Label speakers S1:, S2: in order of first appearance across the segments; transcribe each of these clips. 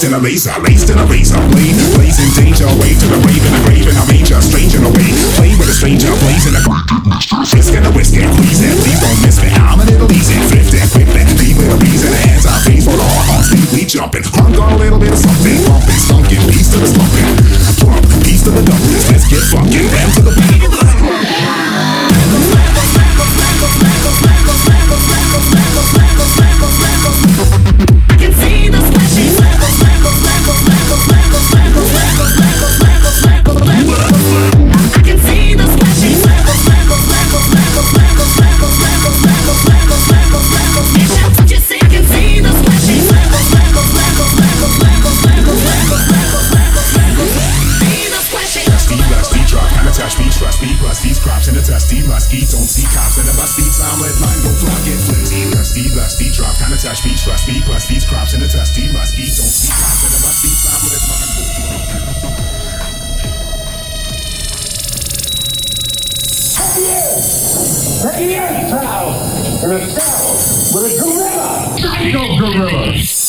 S1: blazed in a laser, laced in a razor blade, blazing danger, away to the rave in the grave in a major, stranger away, play with a stranger, blazing a clock. kind of touch me, trust me, bust these crops in the dusty must eat, don't speak, I'm gonna
S2: bust with proud! And a sound with a gorilla! Psycho!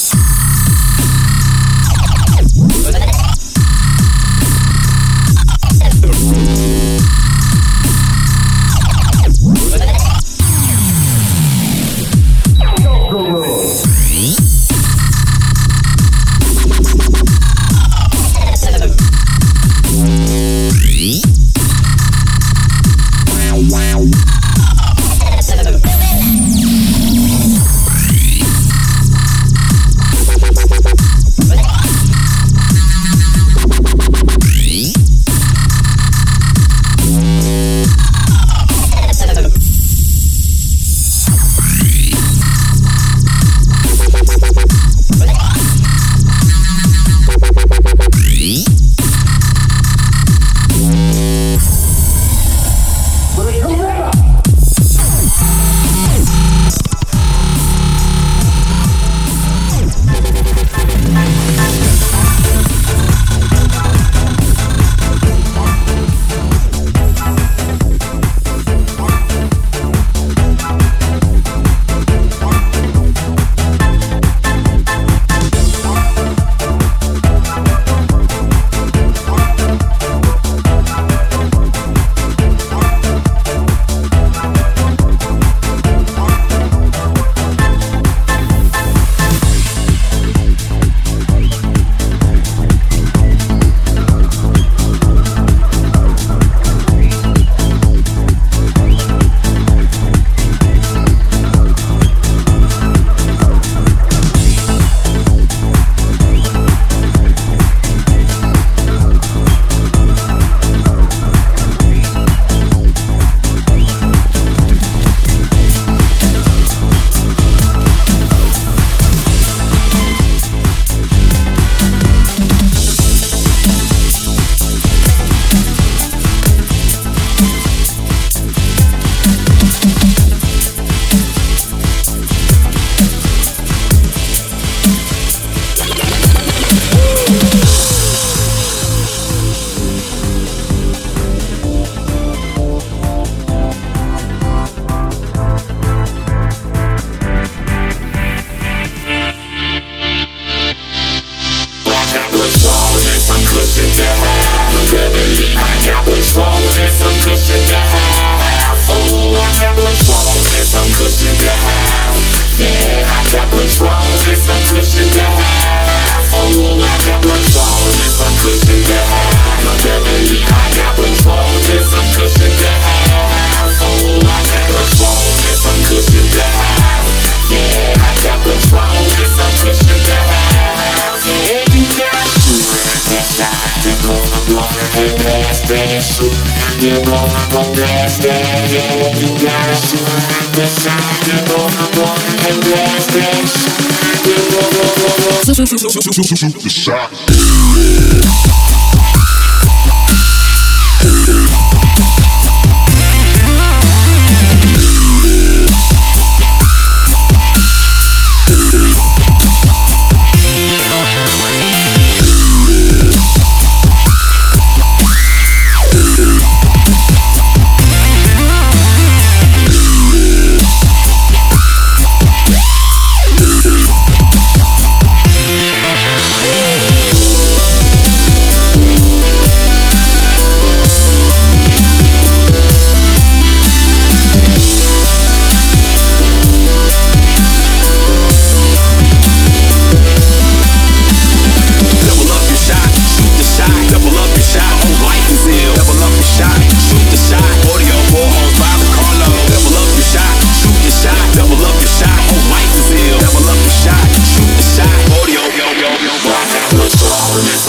S1: The shot.
S3: Double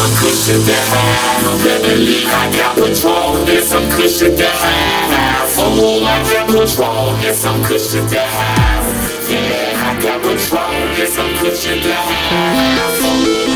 S4: some cushion to have. Really, I got control, there's some cushion to have. Fool, I got control, there's some cushion to have. Yeah, I got control, there's some cushion to have. Fool,